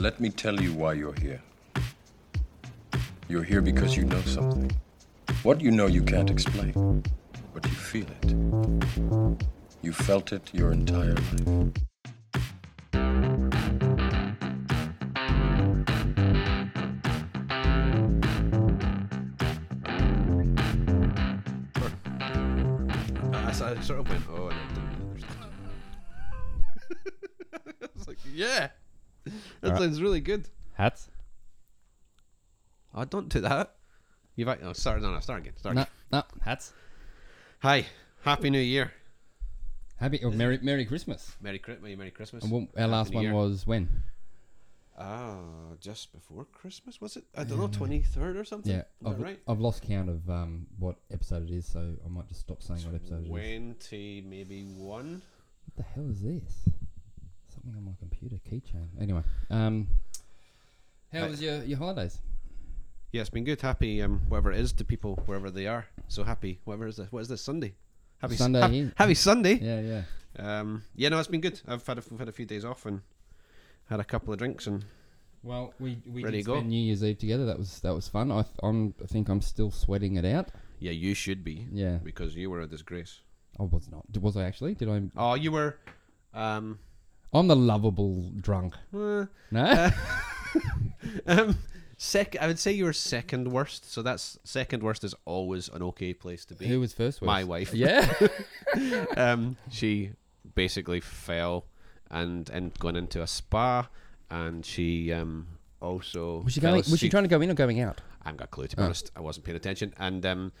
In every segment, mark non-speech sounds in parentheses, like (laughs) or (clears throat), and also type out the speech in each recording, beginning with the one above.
Let me tell you why you're here. You're here because you know something. What you know you can't explain, but you feel it. You felt it your entire life. Uh, I, s- I sort of went, that Alright. sounds really good. Hats? Oh, don't do that. You've act- oh, start no, no, start again. Start No, again. no, hats. Hi, happy New Year. Happy or Merry Merry Christmas. Merry Christmas. Merry Christmas. And what, our Happy last New one Year. was when? Ah, just before Christmas was it? I don't know, twenty third or something. Yeah, is that I've, right? I've lost count of um, what episode it is, so I might just stop saying what episode it is. Twenty, maybe one. What the hell is this? Something on my computer keychain. Anyway, um, how was your your holidays? Yeah, it's been good. Happy, um, whatever it is to people wherever they are. So happy. Whatever is this? What is this? Sunday. Happy Sunday here. happy Sunday. Yeah, yeah. Um, yeah, no, it's been good. I've had a, we've had a few days off and had a couple of drinks and Well, we we Ready did go? spend New Year's Eve together. That was that was fun. I th- I'm, I think I'm still sweating it out. yeah, you should be Yeah, because you were a disgrace. I was not. Was I actually? Did I? Oh, you were. Um, I'm the lovable drunk. uh, No. (laughs) (laughs) um, sec. I would say you were second worst. So that's second worst is always an okay place to be. Who was first? Worst? My wife. Yeah. (laughs) um, she basically fell and and gone into a spa, and she um also was she fell going? Was she asleep- trying to go in or going out? I haven't got a clue to be Oh. honest. I wasn't paying attention, and um,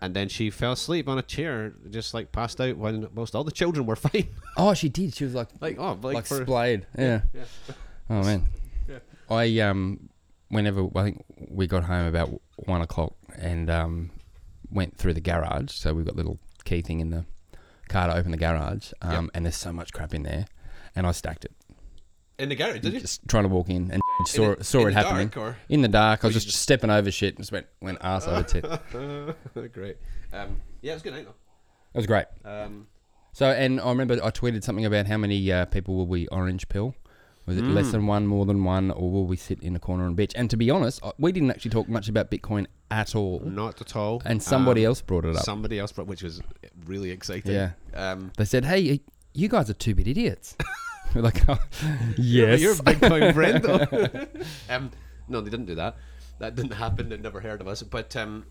and then she fell asleep on a chair, just like passed out when most all the children were (laughs) fine. Oh, she did. She was like like oh, like, like, for splayed. Yeah. yeah. Oh man. (laughs) Yeah. I um, whenever I think we got home about one o'clock and um, went through the garage. So we've got a little key thing in the car to open the garage. Um, Yep. and there's so much crap in there, and I stacked it. In the garage. Did you? Just trying to walk in and saw in saw it the happening dark, in the dark. I was just, just- stepping over shit and just went went ass over tip. (laughs) Great. Um, yeah, it was good night It was great. Um, So, and I remember I tweeted something about how many uh, people will we orange pill. Was it less Mm. than one, more than one, or will we sit in a corner and bitch? And to be honest, we didn't actually talk much about Bitcoin at all. not at all. And somebody Um, else brought it up. Somebody else, brought- which was really exciting. Yeah. Um, They said, "Hey, you guys are two bit idiots." (laughs) We're (laughs) like, oh, "Yes." You're a big (laughs) time friend, though. (laughs) um, no, they didn't do that. That didn't happen. They never heard of us. But um,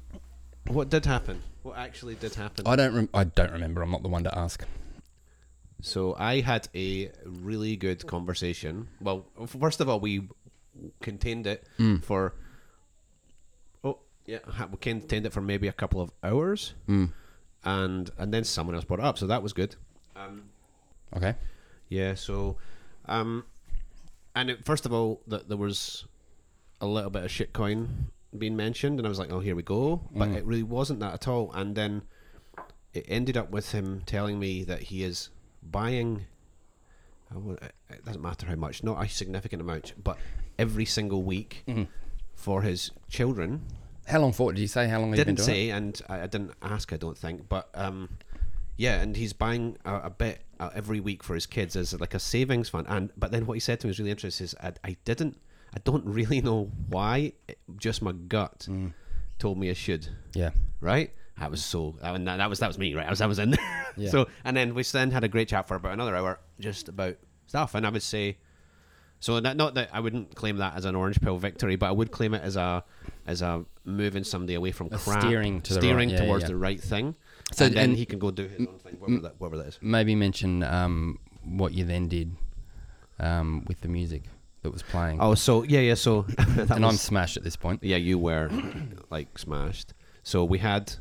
what did happen? What actually did happen? I don't. Rem- I don't remember. I'm not the one to ask. So I had a really good conversation. Well, first of all, we contained it Mm. for. Oh yeah, we contained it for maybe a couple of hours, Mm. and and then someone else brought it up, so that was good. Um, Okay. Yeah, so, um, and it, first of all, that there was a little bit of shitcoin being mentioned, and I was like, oh, here we go. But Mm. it really wasn't that at all. And then it ended up with him telling me that he is buying. It doesn't matter how much, not a significant amount, but every single week Mhm. for his children. How long for? Did you say how long? Didn't doing say, and I, I didn't ask. I don't think, but um, yeah, and he's buying a, a bit every week for his kids as like a savings fund. And but then what he said to me was really interesting. Is I, I didn't, I don't really know why. It, just my gut? Mm. told me I should. Yeah. Right. I was so that, was- that was that was me. Right. I was I was in there. (laughs) Yeah. So and then we then had a great chat for about another hour just about stuff. And I would say. So that not that I wouldn't claim that as an orange pill victory, but I would claim it as a as a moving somebody away from A crap, steering to the steering right- yeah, towards yeah. the right thing. So- and then and- he can go do his own thing, whatever that, whatever that is. Maybe mention um, what you then did um, with the music that was playing. Oh, so yeah, yeah. So (laughs) and I'm was- smashed at this point. yeah, you were (coughs) like smashed. So we had,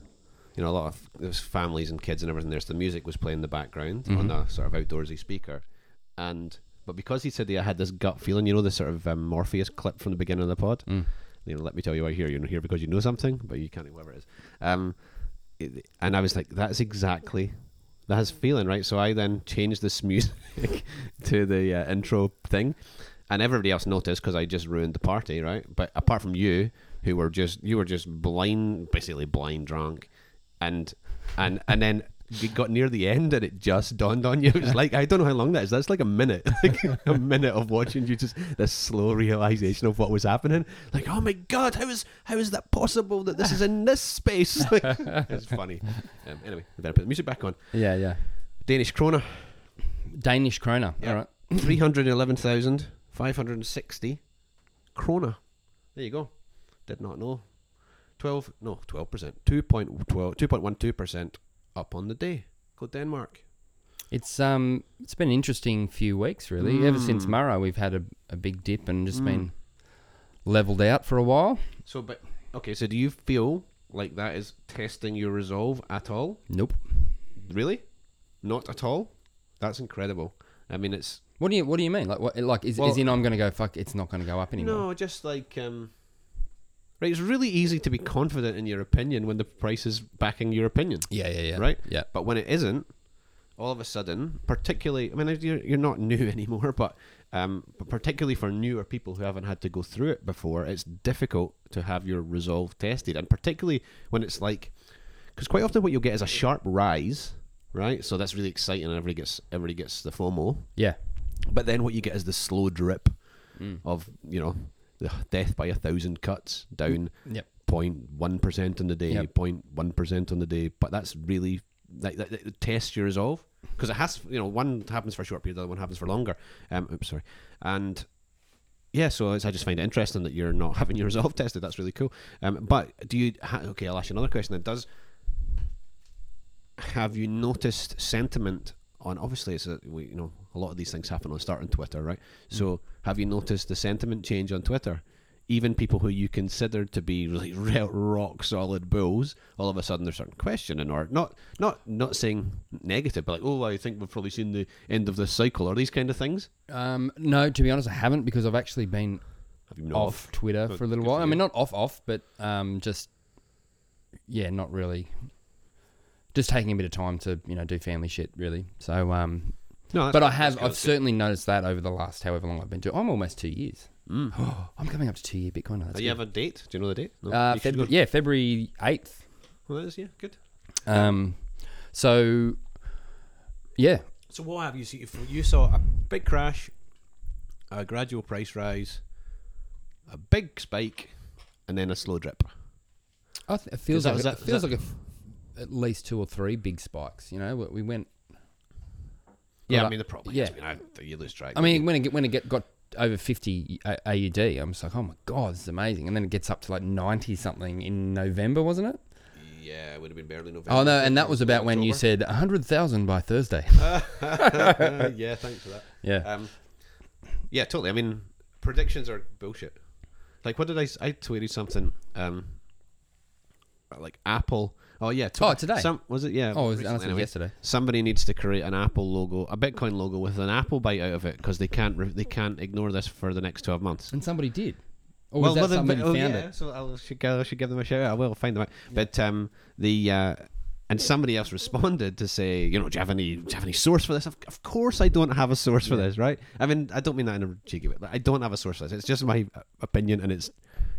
you know, a lot of there was families and kids and everything there. So the music was playing in the background on Mhm. the sort of outdoorsy speaker, and but because he said that I had this gut feeling, you know, the sort of um, Morpheus clip from the beginning of the pod. Mm. You know, let me tell you, I hear you're here because you know something, but you can't, whatever it is. Um, and I was like, that's exactly that's feeling right. So I then changed this (laughs) music to the uh, intro thing, and everybody else noticed because I just ruined the party, right? But apart from you, who were just you were just blind, basically blind drunk, and and and then got near the end and it just dawned on you. It was like I don't know how long that is. That's like a minute, (laughs) like a minute of watching you just this slow realization of what was happening. Like, oh my god, how is how is that possible that this is in this space? (laughs) Like, it's funny. Um, anyway, we better put the music back on. Yeah, yeah. Danish krona, Danish kroner. Yeah. All right. three hundred eleven thousand five hundred sixty krona. There you go. Did not know. Twelve, no, twelve percent. 2.12 2.12 percent up on the day. Go Denmark. It's um, it's been an interesting few weeks, really. Ever since Mm. Murray, we've had a, a big dip and just Mm. been leveled out for a while. So, but okay. So, do you feel like that is testing your resolve at all? Nope. Really? Not at all. That's incredible. I mean, it's What do you What do you mean? Like what? Like is, Well- is in I'm going to go fuck? It's not going to go up anymore. no, just like um. Right, it's really easy to be confident in your opinion when the price is backing your opinion. Yeah, yeah, yeah. Right? Yeah. But when it isn't, all of a sudden, particularly, I mean, you're, you're not (laughs) new anymore, but, um, but particularly for newer people who haven't had to go through it before, it's difficult to have your resolve tested. And particularly when it's like, because quite often what you'll get is a sharp rise, right? So that's really exciting and everybody gets, everybody gets the FOMO. Yeah. But then what you get is the slow drip Mm. of, you know, death by a thousand cuts down Yep. 0.1% on the day, Yep. 0.1% on the day, but that's really that, that, that tests your resolve because it has, you know, one happens for a short period, the other one happens for longer. Um, oops, sorry, and yeah, so it's, I just find it interesting that you're not (laughs) having your resolve tested. That's really cool. Um, but do you? Ha- okay, I'll ask you another question. Then does have you noticed sentiment on? Obviously, it's a we, you know a lot of these things happen on start on Twitter, right? So have you noticed the sentiment change on Twitter? Even people who you considered to be (laughs) really rock solid bulls, all of a sudden they're starting questioning, or not, not, not saying negative, but like, oh, I think we've probably seen the end of this cycle, or these kind of things. Um, no, to be honest, I haven't because I've actually been Have you been off, Twitter for a little while. I mean, not off, off, but um, just yeah, not really. Just taking a bit of time to you know do family shit, really. So, um, No, but I have, I've certainly noticed that over the last however long I've been doing. I'm almost two years. Mm. (gasps) I'm coming up to two year Bitcoin. That's Do you good. have a date? Do you know the date? No? uh, You February, go- yeah, February eighth. Well, that is, yeah, good. Um, so yeah, So what have you seen? You saw a big crash, a gradual price rise, a big spike, and then a slow drip. I th- it feels that- like that- it feels that- like a f at least two or three big spikes. You know, we went. Yeah, I mean the problem. yeah. is, I mean, I, you lose track. I mean, when it when it get, got over fifty AUD, I'm just like, oh my god, this is amazing. And then it gets up to like ninety something in November, wasn't it? yeah, it would have been barely November. Oh no, and that was about when you said hundred thousand by Thursday. (laughs) yeah, thanks for that. yeah. Um, yeah, totally. I mean, predictions are bullshit. Like, what did I? I tweeted something. Um, like Apple. Oh yeah. Oh, today? Some was it? Yeah. oh, it was recently anyway. yesterday. somebody needs to create an Apple logo, a Bitcoin logo with an apple bite out of it because they can't re- they can't ignore this for the next twelve months. And somebody did. Or was that somebody oh, found yeah, it? So I should, I should give them a shout out. I will find them out. But um, the uh, and somebody else responded to say, you know, do you have any do you have any source for this? Of, of course, I don't have a source for this, right? I mean, I don't mean that in a cheeky way. But I don't have a source for this. It's just my uh, opinion, and it's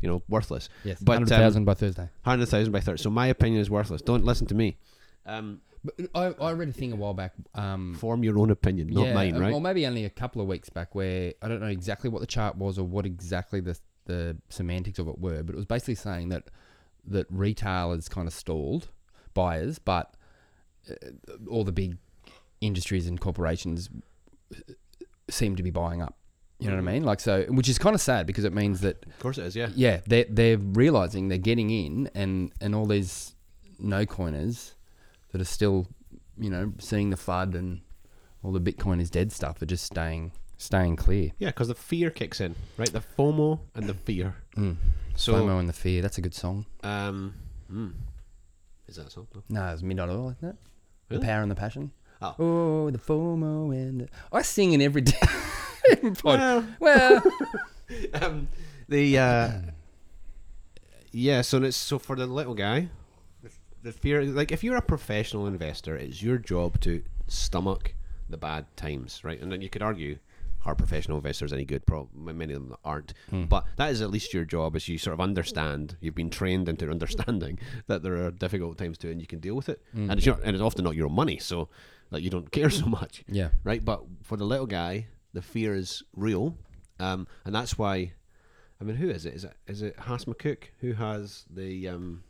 you know worthless. Yes, But, hundred um, by Thursday. Hundred thousand by thirty. So my opinion is worthless. Don't listen to me. Um, But I, I read a thing a while back. Um, form your own opinion, not yeah, mine, uh, right? Or maybe only a couple of weeks back, where I don't know exactly what the chart was or what exactly the the semantics of it were, but it was basically saying that that retail is kind of stalled buyers, but uh, all the big industries and corporations uh, seem to be buying up. You know what I mean? Like so, which is kind of sad because it means that Of course it is. Yeah. yeah, they're they're realizing they're getting in, and and all these no coiners that are still, you know, seeing the FUD and all the Bitcoin is dead stuff are just staying staying clear. Yeah, because the fear kicks in, right? The FOMO and the fear. Mm. So, FOMO and the fear. That's a good song. um, mm, is that a song? No. No, it's Midnight Oil, isn't it? Really? The power and the passion. Oh. Oh, the FOMO and the... I sing in every (laughs) day. (laughs) pod. Well, well, (laughs) um, the uh, yeah. So it's so for the little guy, the, the fear. Like if you're a professional investor, it's your job to stomach the bad times, right? And then you could argue are professional investors any good? Pro- many of them aren't. But that is at least your job, is you sort of understand. You've been trained into (laughs) understanding that there are difficult times too, and you can deal with it. And it's not, and it's often not your own money, so like you don't care so much Yeah. right? But for the little guy, the fear is real, um, and that's why. I mean, who is it? Is it is it Hass McCook who has the um,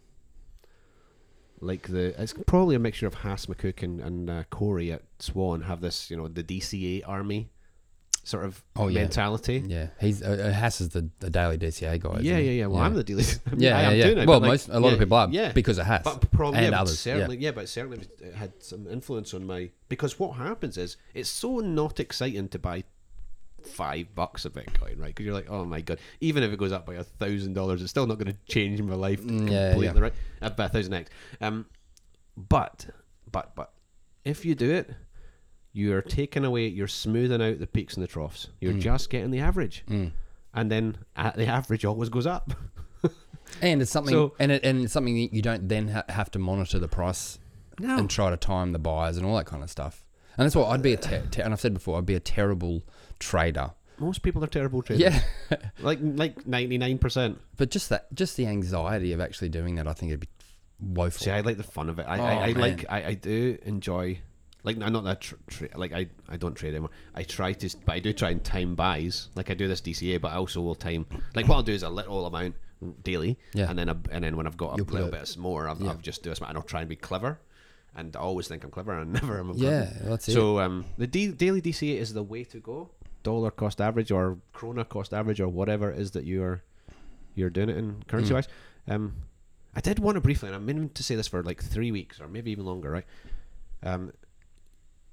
like the? It's probably a mixture of Hass McCook and, and uh, Cory at Swan have this, you know, the DCA army sort of Oh, yeah. mentality. Yeah. He's uh, uh, Hass is the, the daily DCA guy. Yeah, yeah, yeah. Well, I'm the daily. (laughs) I mean, Yeah, I yeah, yeah. doing it, well, like, most a lot yeah, of people are yeah. because of Hass. But probably, and yeah, but others, certainly, yeah. but certainly it had some influence on my because what happens is it's so not exciting to buy five bucks of Bitcoin, right? Because you're like, oh my god, even if it goes up by a thousand dollars, it's still not going to change my life Mm, yeah, completely, yeah. right? By a thousand x. Um, but, but, but, if you do it, you are taking away, you're smoothing out the peaks and the troughs. You're just getting the average, Mm. and then uh, the average always goes up. (laughs) And it's something, So- and it, and it's something that you don't then ha- have to monitor the price No. and try to time the buyers and all that kind of stuff. And that's why I'd be a ter- ter- and I've said before, I'd be a terrible trader. Most people are terrible traders. Yeah, (laughs) like like ninety nine percent. but just that, just the anxiety of actually doing that, I think it'd be woeful. See, I like the fun of it. I, Oh, I, I like I, I do enjoy like I'm not that tr- tra- like I, I don't trade anymore. I try to, but I do try and time buys. Like I do this DCA, but I also will time. Like what I'll do is a little amount daily, Yeah. and then a, and then when I've got a You'll little it- bit more, I'll, yeah. I'll just do a smart, and I'll try and be clever. And I always think I'm clever, and I (laughs) never am. Yeah, clever. that's it. So um, the D- daily DCA is the way to go. Dollar cost average or krona cost average or whatever it is that you're you're doing it in currency Mm. wise. Um, I did want to briefly, and I'm meaning to say this for like three weeks or maybe even longer, right? Um,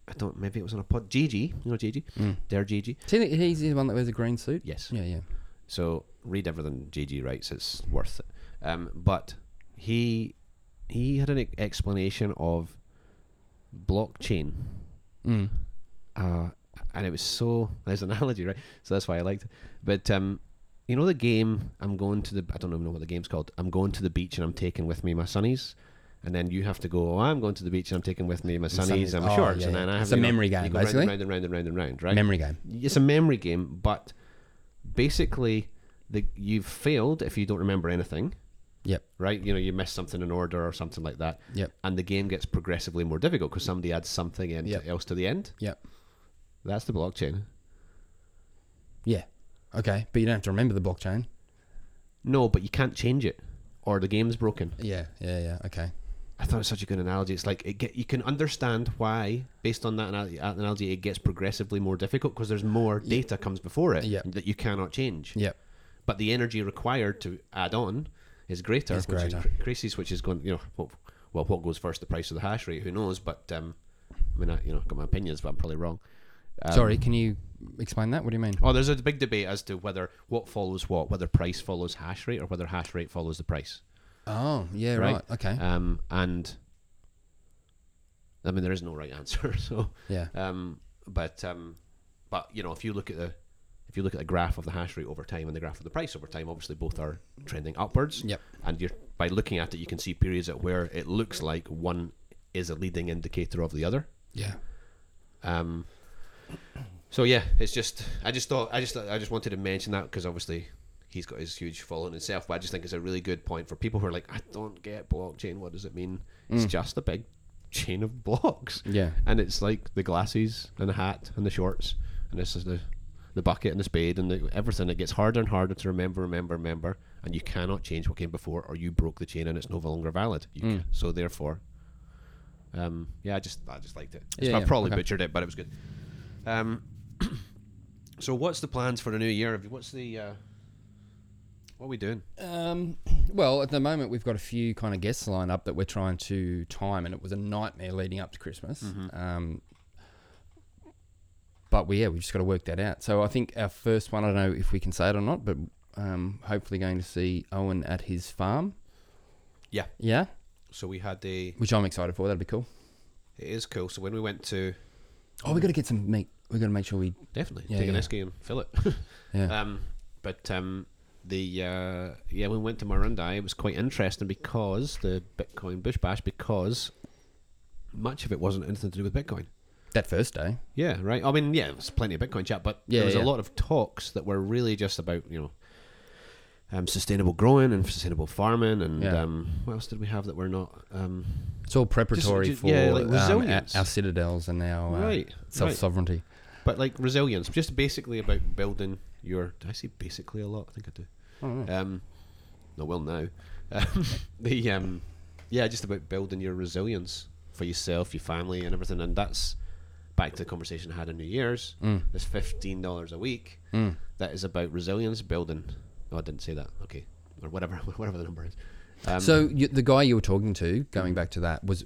I don't. Maybe it was on a pod. Gigi, you know Gigi, Mm. Dergigi. See, he's the one that wears a green suit. Yes. Yeah, yeah. So read everything Gigi writes. It's worth it. Um, but he he had an e- explanation of blockchain, Mm. uh, and it was so there's an (laughs) analogy, right? So that's why I liked it. But um, you know the game. I'm going to the. I don't even know what the game's called. I'm going to the beach and I'm taking with me my sunnies. And then you have to go. Oh, I'm going to the beach and I'm taking with me my sunnies and my Oh, shorts. yeah, and then. I have It's a memory game, you go basically. round and round and round and round, right? Memory game. It's a memory game, but basically, the you've failed if you don't remember anything, Yep. right? You know, you miss something in order or something like that, Yep. and the game gets progressively more difficult because somebody adds something in Yep. else to the end. Yep. That's the blockchain. Yeah. Okay, but you don't have to remember the blockchain. No, but you can't change it, or the game's broken. Yeah. Yeah. Yeah. Okay. I thought it was such a good analogy. It's like it get, you can understand why, based on that analogy, it gets progressively more difficult because there's more data comes before it Yep. that you cannot change. Yep. but the energy required to add on is greater, Is which greater. increases, which is going, you know, well, well, what goes first, the price of the hash rate? Who knows? But um, I mean, I, you know, I've got my opinions, but I'm probably wrong. Um, Sorry, can you explain that? What do you mean? Oh, there's a big debate as to whether what follows what, whether price follows hash rate or whether hash rate follows the price. Oh, yeah, Right. right. Okay. Um, and I mean, there is no right answer. (laughs) So, yeah. um, but um, but you know, if you look at the if you look at the graph of the hash rate over time and the graph of the price over time, obviously both are trending upwards. Yep. And you're by looking at it, you can see periods at where it looks like one is a leading indicator of the other. Yeah. Um, so yeah, it's just I just thought I just I just wanted to mention that because obviously he's got his huge following himself, but I just think it's a really good point for people who are like, I don't get blockchain. What does it mean? It's just a big chain of blocks. Yeah. and it's like the glasses and the hat and the shorts, and this is the the bucket and the spade and the, everything. It gets harder and harder to remember, remember, remember, and you cannot change what came before, or you broke the chain and it's no longer valid. You Mm. so therefore, um, yeah, I just I just liked it. Yeah, I yeah, probably okay. butchered it, but it was good. Um, (coughs) so what's the plans for the new year? What's the uh, what are we doing? Um, well, at the moment, we've got a few kind of guests lined up that we're trying to time, and it was a nightmare leading up to Christmas. Um, but we, yeah, we've just got to work that out. So I think our first one, I don't know if we can say it or not, but um, hopefully going to see Owen at his farm. Yeah. Yeah, So we had the. which I'm excited for. That'd be cool. It is cool. So when we went to Oh, we got to get some meat. We got to make sure we. definitely Yeah, take an yeah. esky and fill it. (laughs) Yeah. Um, but um, the uh, yeah, when we went to Marundi, it was quite interesting because the Bitcoin Bush Bash because much of it wasn't anything to do with Bitcoin. That first day. Yeah, right. I mean, yeah, there was plenty of Bitcoin chat, but Yeah, there was yeah. a lot of talks that were really just about you know um, sustainable growing and sustainable farming, and Yeah. um, what else did we have that were not um, It's all preparatory just- for yeah, like um, our, our citadels and our uh, right, self right. sovereignty. But like resilience, just basically about building your. Did I say basically a lot? I think I do. Oh, Um, no, well now, um, (laughs) the um, yeah, just about building your resilience for yourself, your family, and everything. And that's back to the conversation I had on New Year's. Mm. This fifteen dollars a week. Mm. That is about resilience building. Oh, I didn't say that. Okay, or whatever, (laughs) whatever the number is. Um, so you, the guy you were talking to, going back to that, was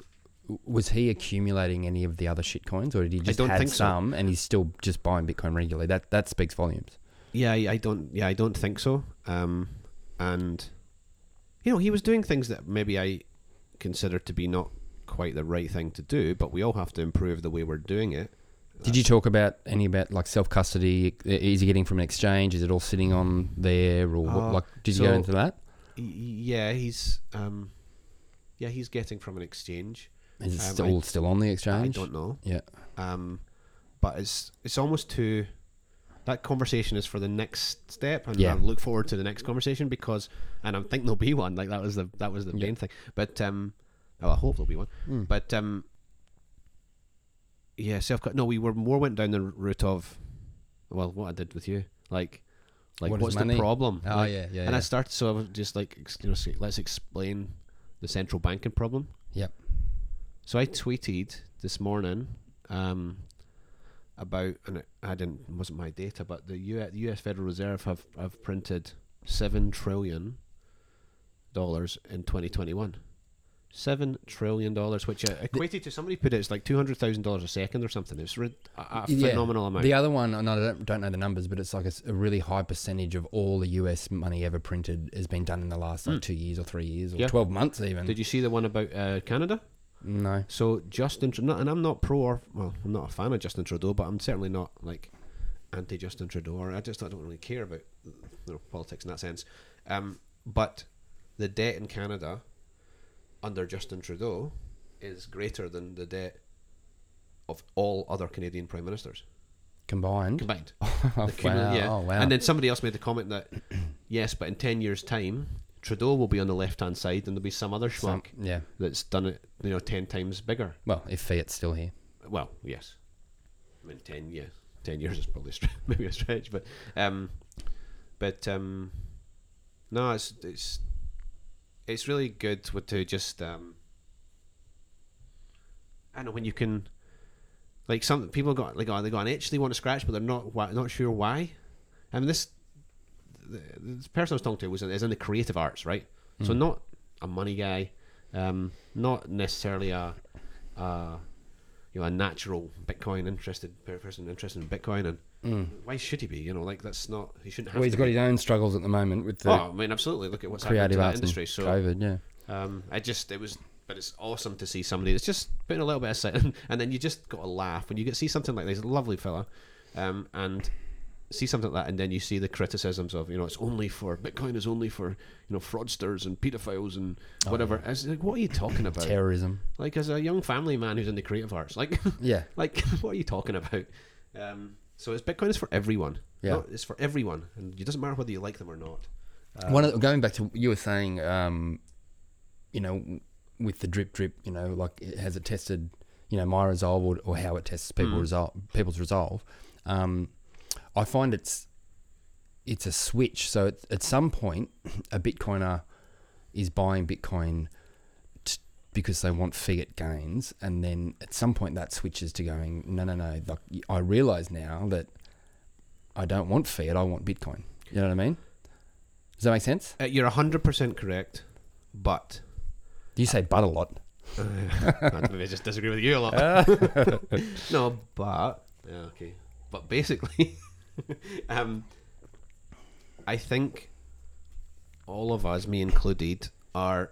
was he accumulating any of the other shit coins, or did he just don't had think so. some and he's still just buying Bitcoin regularly? That that speaks volumes. Yeah, I don't. Yeah, I don't think so. Um, and you know, he was doing things that maybe I consider to be not quite the right thing to do, but we all have to improve the way we're doing it. Did you talk about any about like self custody? Is he getting from an exchange? Is it all sitting on there, or what, Uh, like? Did you go into that? Yeah, he's um, yeah, he's getting from an exchange. Is it um, still I- still on the exchange? I don't know. Yeah. Um, but it's it's almost too. That conversation is for the next step, and Yeah. I look forward to the next conversation because, and I think there'll be one. Like that was the that was the Yeah. main thing. But um, well, I hope there'll be one. Mm. But um, yeah, self. No, we were more went down the route of, well, what I did with you, like, like What what's the problem? Oh Like, yeah, yeah. and yeah. I started, so I was just like, you know, let's explain the central banking problem. Yep. So I tweeted this morning um, about, and it, I didn't, wasn't my data, but the U- the U.S. Federal Reserve have have printed seven trillion dollars in 2021. Seven trillion dollars, which uh, equated to somebody put it, it's like two hundred thousand dollars a second or something. It's a, a Yeah. phenomenal amount. The other one, and I don't, don't know the numbers, but it's like a really high percentage of all the US money ever printed has been done in the last like two years or three years or. Yeah. 12 months even. Did you see the one about uh, Canada? No. So Justin, Tr- not, and I'm not pro or well, I'm not a fan of Justin Trudeau, but I'm certainly not like anti Justin Trudeau. Or I just I don't really care about you know, politics in that sense. Um, but the debt in Canada under Justin Trudeau is greater than the debt of all other Canadian prime ministers Combined. combined. (laughs) Oh, wow. yeah. Oh, wow. And then somebody else made the comment that (clears throat) yes, but in ten years' time, Trudeau will be on the left hand side, and there'll be some other schmuck Some- yeah. that's done it, you know, ten times bigger. Well, if Fiat's still here. Well, yes. I mean, ten yeah, ten years is probably a stre- (laughs) maybe a stretch, but um, but um, no, it's it's it's really good with to just um, I don't know when you can, like some people got like oh, they got an itch they want to scratch, but they're not why, not sure why. I mean, this the, this person I was talking to was in, is in the creative arts, right? So not a money guy, um, not necessarily a, a you know a natural Bitcoin interested person interested in Bitcoin, and Mm. why should he be? You know, like that's not he shouldn't have. Well, he's to got be. his own struggles at the moment with the Oh, I mean, absolutely. Look at what's happening to creative that industry. So COVID, yeah. um, I just it was, but it's awesome to see somebody that's just putting a little bit of set, (laughs) and then you just got to laugh when you get see something like this. Lovely fella, um, and see something like that, and then you see the criticisms of you know it's only for Bitcoin is only for you know fraudsters and pedophiles and whatever. It's like, what are you talking about? Terrorism. Like as a young family man who's in the creative arts, like (laughs) Yeah. like (laughs) what are you talking about? Um, so it's Bitcoin is for everyone. Yeah. No, it's for everyone, and it doesn't matter whether you like them or not. One of the, going back to you were saying, um, you know, with the drip drip, you know, like it- has it tested, you know, my resolve or, or how it tests people Mm. resolve people's resolve. Um, I find it's it's a switch. So at, at some point, a Bitcoiner is buying Bitcoin t- because they want fiat gains, and then at some point that switches to going, no, no, no. Like I realize now that I don't want fiat. I want Bitcoin. You know what I mean? Does that make sense? Uh, you're hundred percent correct, but You say but a lot. uh, (laughs) maybe I just disagree with you a lot. (laughs) (laughs) no, but yeah, okay, but basically, (laughs) um, I think all of us, me included, are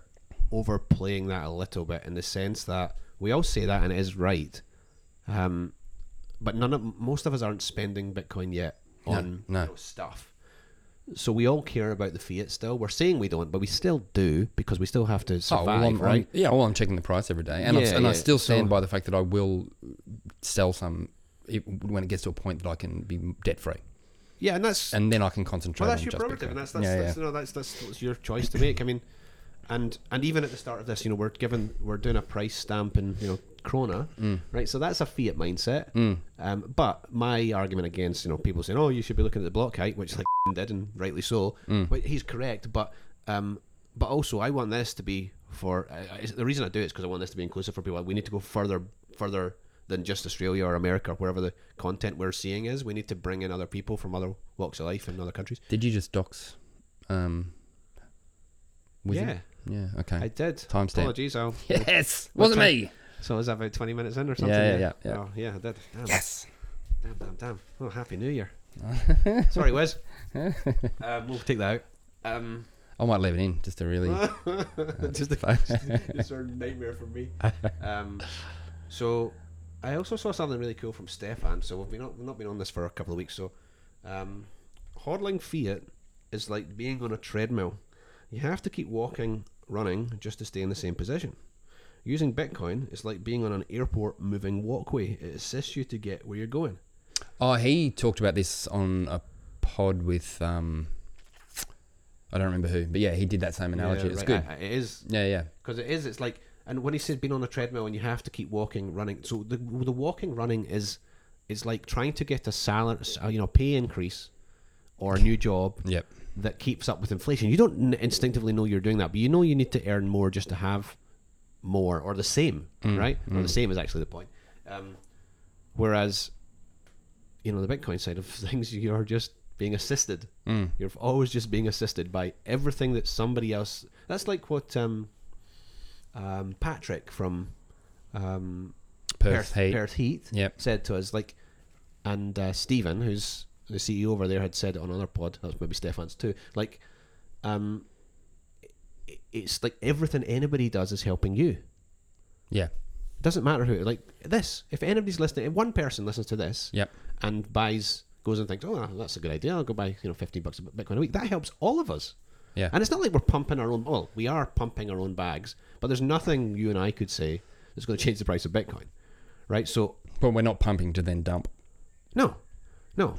overplaying that a little bit in the sense that we all say that and it is right, um, but none of most of us aren't spending Bitcoin yet on no. you know, stuff. So we all care about the fiat still. We're saying we don't, but we still do because we still have to Oh, survive, well, I'm, right? I'm- yeah, well, I'm checking the price every day, and, Yeah, and I still stand so- by the fact that I will sell some when it gets to a point that I can be debt free, yeah, and that's and then I can concentrate. well, that's on your prerogative, and that's that's, yeah, that's, yeah. Know, that's, that's that's your choice to make. I mean, and and even at the start of this, you know, we're given we're doing a price stamp in you know krona, Mm. right? So that's a fiat mindset. Um, but my argument against you know people saying, oh, you should be looking at the block height, which like (laughs) did and rightly so. Mm. He's correct, but um, but also I want this to be for uh, the reason I do it is because I want this to be inclusive for people. We need to go further further than just Australia or America, or wherever the content we're seeing is. We need to bring in other people from other walks of life in other countries. Did you just dox? Um? Yeah. Yeah. Okay. I did. Timestamp. Apologies. I'll, (laughs) yes. Wasn't time? me. So was that about 20 minutes in or something? Yeah, yeah, yeah. Oh, yeah, I did. Damn, Yes. Damn, damn, damn. Oh, Happy New Year. (laughs) Sorry, Wiz. (laughs) um, we'll take that out. Um, I might leave it in just to really. just a just sort of nightmare for me. Um, so I also saw something really cool from Stefan. So we've been not, we've not been on this for a couple of weeks. So um, hodling fiat is like being on a treadmill. You have to keep walking, running just to stay in the same position. Using Bitcoin is like being on an airport moving walkway. It assists you to get where you're going. Oh, he talked about this on a pod with um, I don't remember who, but yeah, he did that same analogy. Yeah, it's right. good. I- it is yeah, yeah, because it is. It's like, and when he said being on a treadmill and you have to keep walking, running. So the the walking, running is is like trying to get a salary, you know, pay increase or a new job yep, that keeps up with inflation. You don't n- instinctively know you're doing that, but you know you need to earn more just to have more or the same, right? Or the same is actually the point. Um, whereas, you know, the Bitcoin side of (laughs) things, you're just being assisted. Mm. You're always just being assisted by everything that somebody else. That's like what um, um, Patrick from um, Perth, Heat. Perth Heat Yep. said to us, like, and uh, Stephen, who's the CEO over there, had said it on another pod. That's maybe Stefan's too. Like, um, it's like everything anybody does is helping you. Yeah, It doesn't matter who. Like this, if anybody's listening, if one person listens to this yep, and buys, goes and thinks, oh, that's a good idea. I'll go buy, you know, fifteen bucks of Bitcoin a week. That helps all of us. Yeah, And it's not like we're pumping our own. Well, we are pumping our own bags, but there's nothing you and I could say that's going to change the price of Bitcoin, right? So but we're not pumping to then dump. No, no.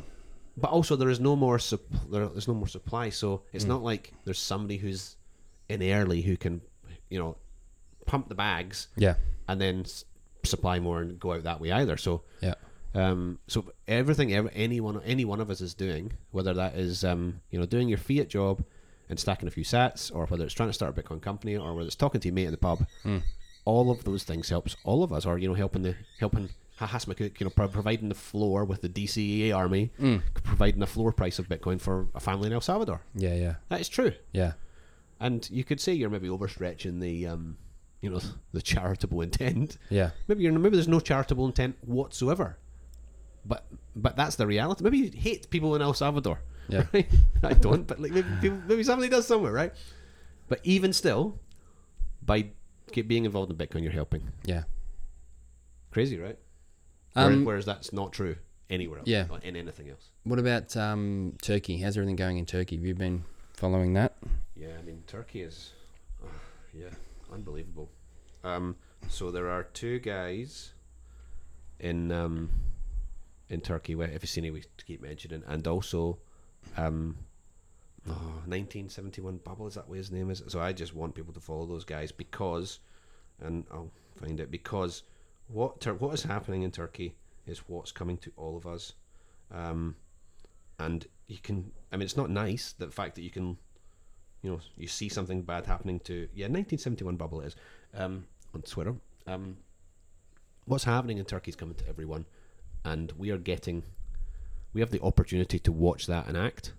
But also, there is no more sup- there, there's no more supply, so it's not like there's somebody who's in early who can, you know, pump the bags Yeah, and then s- supply more and go out that way either. So, yeah, um, so everything ev- any one any one of us is doing, whether that is um, you know doing your fiat job and stacking a few sats, or whether it's trying to start a Bitcoin company, or whether it's talking to your mate in the pub, all of those things helps all of us, or you know helping the helping Hass McCook, you know, pro- providing the floor with the DCA army, providing the floor price of Bitcoin for a family in El Salvador. yeah, yeah, That is true, yeah, and you could say you're maybe overstretching the um, you know, (laughs) the charitable intent. yeah, Maybe you're maybe there's no charitable intent whatsoever. But but that's the reality. Maybe you hate people in El Salvador. Yeah. (laughs) Right? I don't, but like maybe maybe somebody does somewhere, right? But even still, by being involved in Bitcoin, you're helping. yeah. Crazy, right? Um, whereas, that's not true anywhere else. Yeah. in anything else. What about um, Turkey? How's everything going in Turkey? Have you been following that? Yeah, I mean Turkey is, oh, yeah, unbelievable. Um, so there are two guys in um, in Turkey. If you see any, we keep mentioning, and also, um, oh, 1971 bubble is that what his name is? So I just want people to follow those guys because, and I'll find it because what Tur- what is happening in Turkey is what's coming to all of us, um, and you can. I mean, it's not nice the fact that you can you know, you see something bad happening to yeah, 1971 bubble is um, on Twitter. Um, what's happening in Turkey is coming to everyone, and we are getting, we have the opportunity to watch that and act.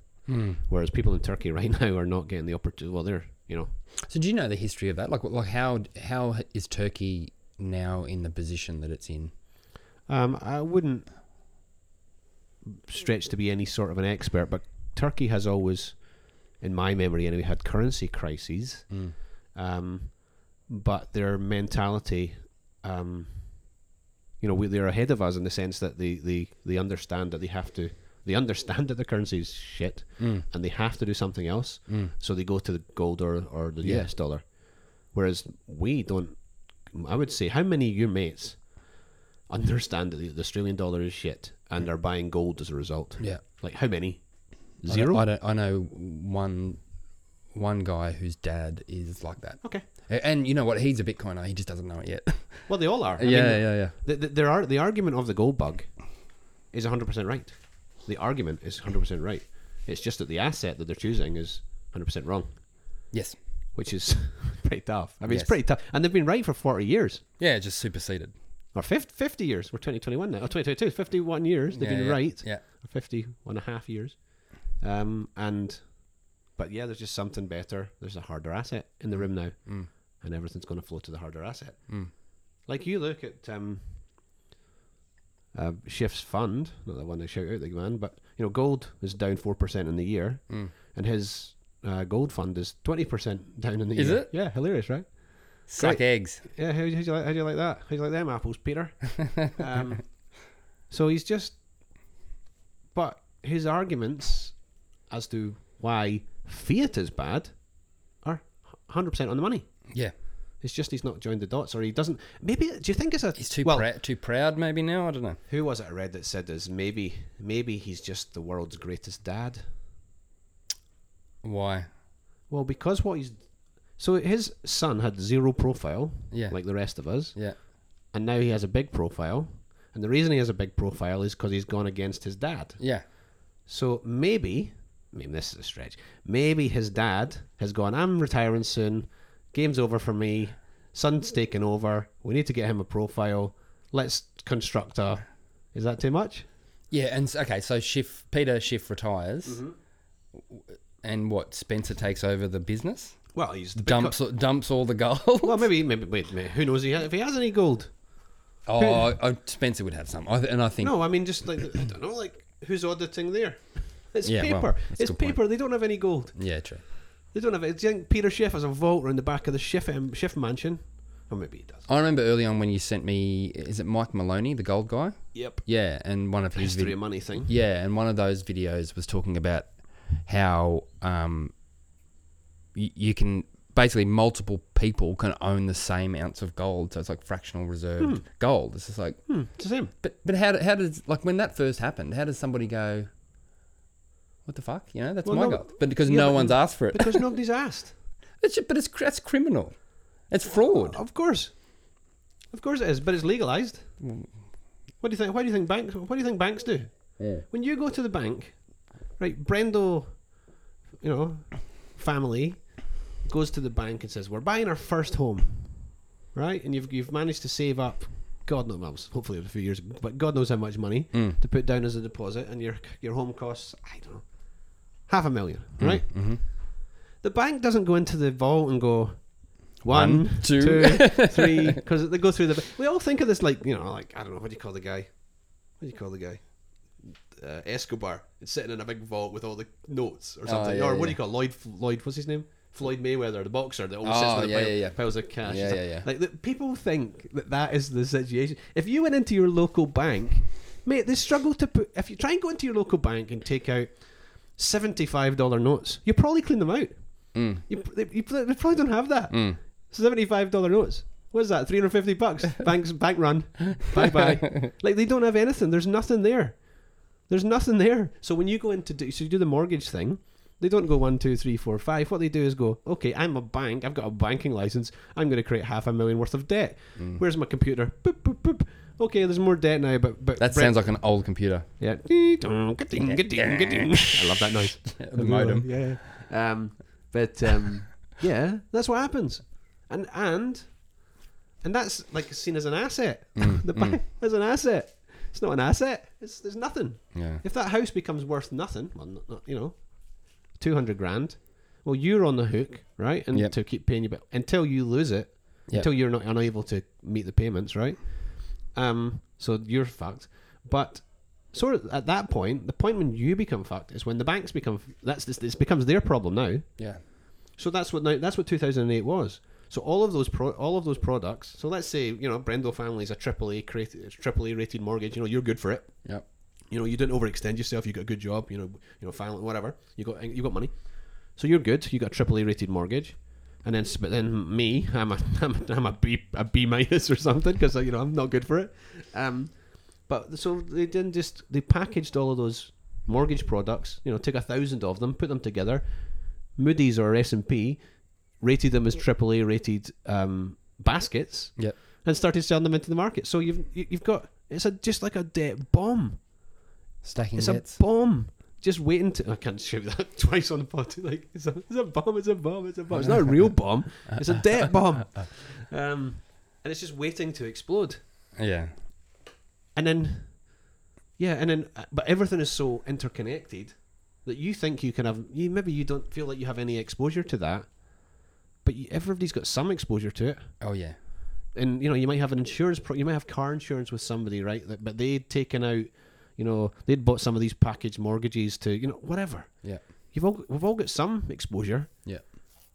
Whereas people in Turkey (laughs) right now are not getting the opportunity. Well, they're you know, So do you know the history of that? Like, like how how is Turkey now in the position that it's in? um, I wouldn't stretch to be any sort of an expert, but Turkey has always, in my memory anyway, had currency crises. um, but their mentality, um, you know, we, they're ahead of us in the sense that they, they, they understand that they have to They understand that the currency is shit, Mm. and they have to do something else. So they go to the gold or, or the Yeah. US dollar. Whereas we don't. I would say, how many of your mates understand that the, the Australian dollar is shit and are buying gold as a result? Yeah. Like how many? I don't- Zero. I don't. I know one one guy whose dad is like that. okay. And you know what? He's a Bitcoiner. He just doesn't know it yet. (laughs) Well, they all are. I yeah, mean, yeah, yeah. The, the, there are the argument of the gold bug is 100% right. The argument is 100% right. It's just that the asset that they're choosing is 100% wrong, Yes. which is (laughs) pretty tough. I mean, Yes. it's pretty tough. And they've been right for 40 years. Yeah, just superseded. Or 50, 50 years. We're 2021 now. Oh, 2022. 51 years. They've Yeah, been yeah, right. Yeah. Or 51 and a half years. Um, and, but yeah, there's just something better. There's a harder asset in the room now. Mm. And everything's going to flow to the harder asset. Mm. Like you look at um, uh, Schiff's fund, not the one I shout out the man, but you know, gold is down four percent in the year, Mm. and his uh, gold fund is twenty percent down in the Is year. Is it? Yeah, hilarious, right? Suck eggs. Yeah, how, how do you like how do you like that? How do you like them apples, Peter? (laughs) um, so he's just, but his arguments as to why fiat is bad are hundred percent on the money. Yeah. It's just he's not joined the dots, or he doesn't. Maybe do you think it's a? He's too well, prou- too proud. Maybe now. I don't know. Who was it I read that said this? Maybe, maybe he's just the world's greatest dad. Why? Well, because what he's so his son had zero profile, Yeah. like the rest of us, Yeah. and now he has a big profile. And the reason he has a big profile is because he's gone against his dad. Yeah. So maybe, I mean, this is a stretch. Maybe his dad has gone. I'm retiring soon. Game's over for me. Son's taking over. We need to get him a profile. Let's construct a. Is that too much? Yeah. And okay, so Schiff Peter Schiff retires, mm-hmm. and what? Spencer takes over the business. Well, he's the big Dumps dumps all the gold. Well, maybe, maybe, wait, wait, who knows he if he has any gold? oh, Spencer would have some. I th- and I think No, I mean, just like, I don't know, like, who's auditing there? It's Yeah, paper. a it's good point. paper. They don't have any gold. Yeah, true. They don't have it. Do you think Peter Schiff has a vault around the back of the Schiff, um, Schiff mansion? Or maybe he does. I remember early on when you sent me. Is it Mike Maloney, the gold guy? Yep. Yeah, and one of his History vid- of money thing. Yeah, and one of those videos was talking about how um, y- you can basically multiple people can own the same ounce of gold, so it's like fractional reserved gold. It's just like, Hmm, it's the same. but but how how does like when that first happened? How does somebody go? What the fuck? You know, that's Well, my no, but because yeah, no but- one's asked for it. Because (laughs) nobody's asked. It's ju- but it's that's criminal. It's fraud. Of course. Of course it is, but it's legalized. What do you think? Why do you think banks? What do you think banks do? When you go to the bank, right? Brendo, you know, family goes to the bank and says, "We're buying our first home," right? And you've you've managed to save up, God knows, well, hopefully a few years, but God knows how much money Mm. to put down as a deposit, and your your home costs, I don't know, half a million, right? Mm-hmm. The bank doesn't go into the vault and go. One, One, two." two, (laughs) three, because they go through the. We all think of this like you know, like I don't know what do you call the guy? What do you call the guy? Uh, Escobar. It's sitting in a big vault with all the notes or Oh, something. yeah, or what do you call Lloyd? Lloyd, what's his name? Floyd Mayweather, the boxer that always sits Oh, with a yeah, pile, yeah, yeah. piles of cash. Yeah, yeah, yeah. Like the, people think that that is the situation. If you went into your local bank, mate, they struggle to put. If you try and go into your local bank and take out seventy-five dollar notes, you probably clean them out. Mm. You, they, you, they probably don't have that. Mm. Seventy-five dollar notes. What is that? Three hundred fifty bucks. (laughs) Banks bank run. Bye bye. (laughs) like they don't have anything. There's nothing there. There's nothing there. So when you go into do, so you do the mortgage thing, they don't go one, two, three, four, five. What they do is go, okay, I'm a bank. I've got a banking license. I'm going to create half a million worth of debt. Mm. Where's my computer? Boop, boop, boop. Okay, there's more debt now, but but That Brett- sounds like an old computer. yeah. (laughs) I love that noise. (laughs) The modem. Yeah. Um, but um, (laughs) yeah, that's what happens, and and and that's like seen as an asset. Mm, the bank as an asset. It's not an asset. It's there's nothing. Yeah. If that house becomes worth nothing, well, not, not, you know, two hundred grand. Well, you're on the hook, right? And Yep. to keep paying you, but until you lose it, Yep. until you're not unable to meet the payments, right? Um, so you're fucked. But sort of at that point, the point when you become fucked is when the banks become. That's this. This becomes their problem now. Yeah. So that's what now. That's what 2008 was. So all of those pro, all of those products. So let's say you know Brendel family's a triple A created, triple A rated mortgage. You know you're good for it. Yeah. You know, you didn't overextend yourself. You got a good job. You know, you know, finally, whatever. You got you got money, so you're good. You got triple a rated mortgage, and then but then me, I'm a (laughs) I'm a, I'm a B a B minus or something because you know I'm not good for it. Um, but so they didn't just they packaged all of those mortgage products. You know, took a thousand of them, put them together. Moody's or S and P rated them as AAA rated um, baskets Yep. and started selling them into the market. So you've you- you've got it's a just like a debt bomb. Stacking It's bets. a bomb. Just waiting to. I can't shout that (laughs) twice on the pod. Like it's a, it's a bomb. It's a bomb. It's a bomb. It's not a real bomb. It's a debt bomb. Um, and it's just waiting to explode. yeah. And then, yeah, and then, uh, but everything is so interconnected that you think you can have. You maybe you don't feel like you have any exposure to that, but you, everybody's got some exposure to it. Oh yeah. and you know you might have an insurance pro- you might have car insurance with somebody right that, but they'd taken out you know they'd bought some of these package mortgages to you know whatever Yeah. you've all we've all got some exposure Yeah.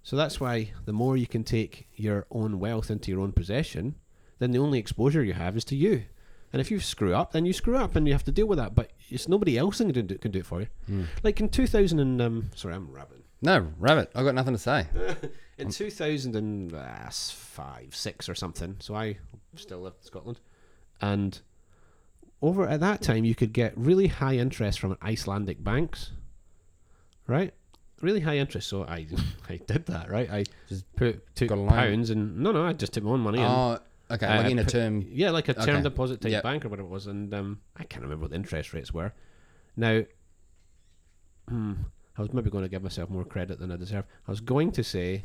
so that's why the more you can take your own wealth into your own possession then the only exposure you have is to you and if you screw up then you screw up and you have to deal with that but it's nobody else that can do, can do it for you like in 2000 and um sorry i'm rapping No, rabbit. I got nothing to say. (laughs) in 2005, 6 or something. So I still lived in Scotland. And over at that time, you could get really high interest from Icelandic banks. Right? Really high interest. So I (laughs) I did that, right? I Just put took pounds and no, no, I just took my own money. and, Oh, okay. uh, like in a put- term. yeah, like a term Okay. deposit type Yep. bank or whatever it was, and um, I can't remember what the interest rates were. Now, hmm, I was maybe going to give myself more credit than I deserve. I was going to say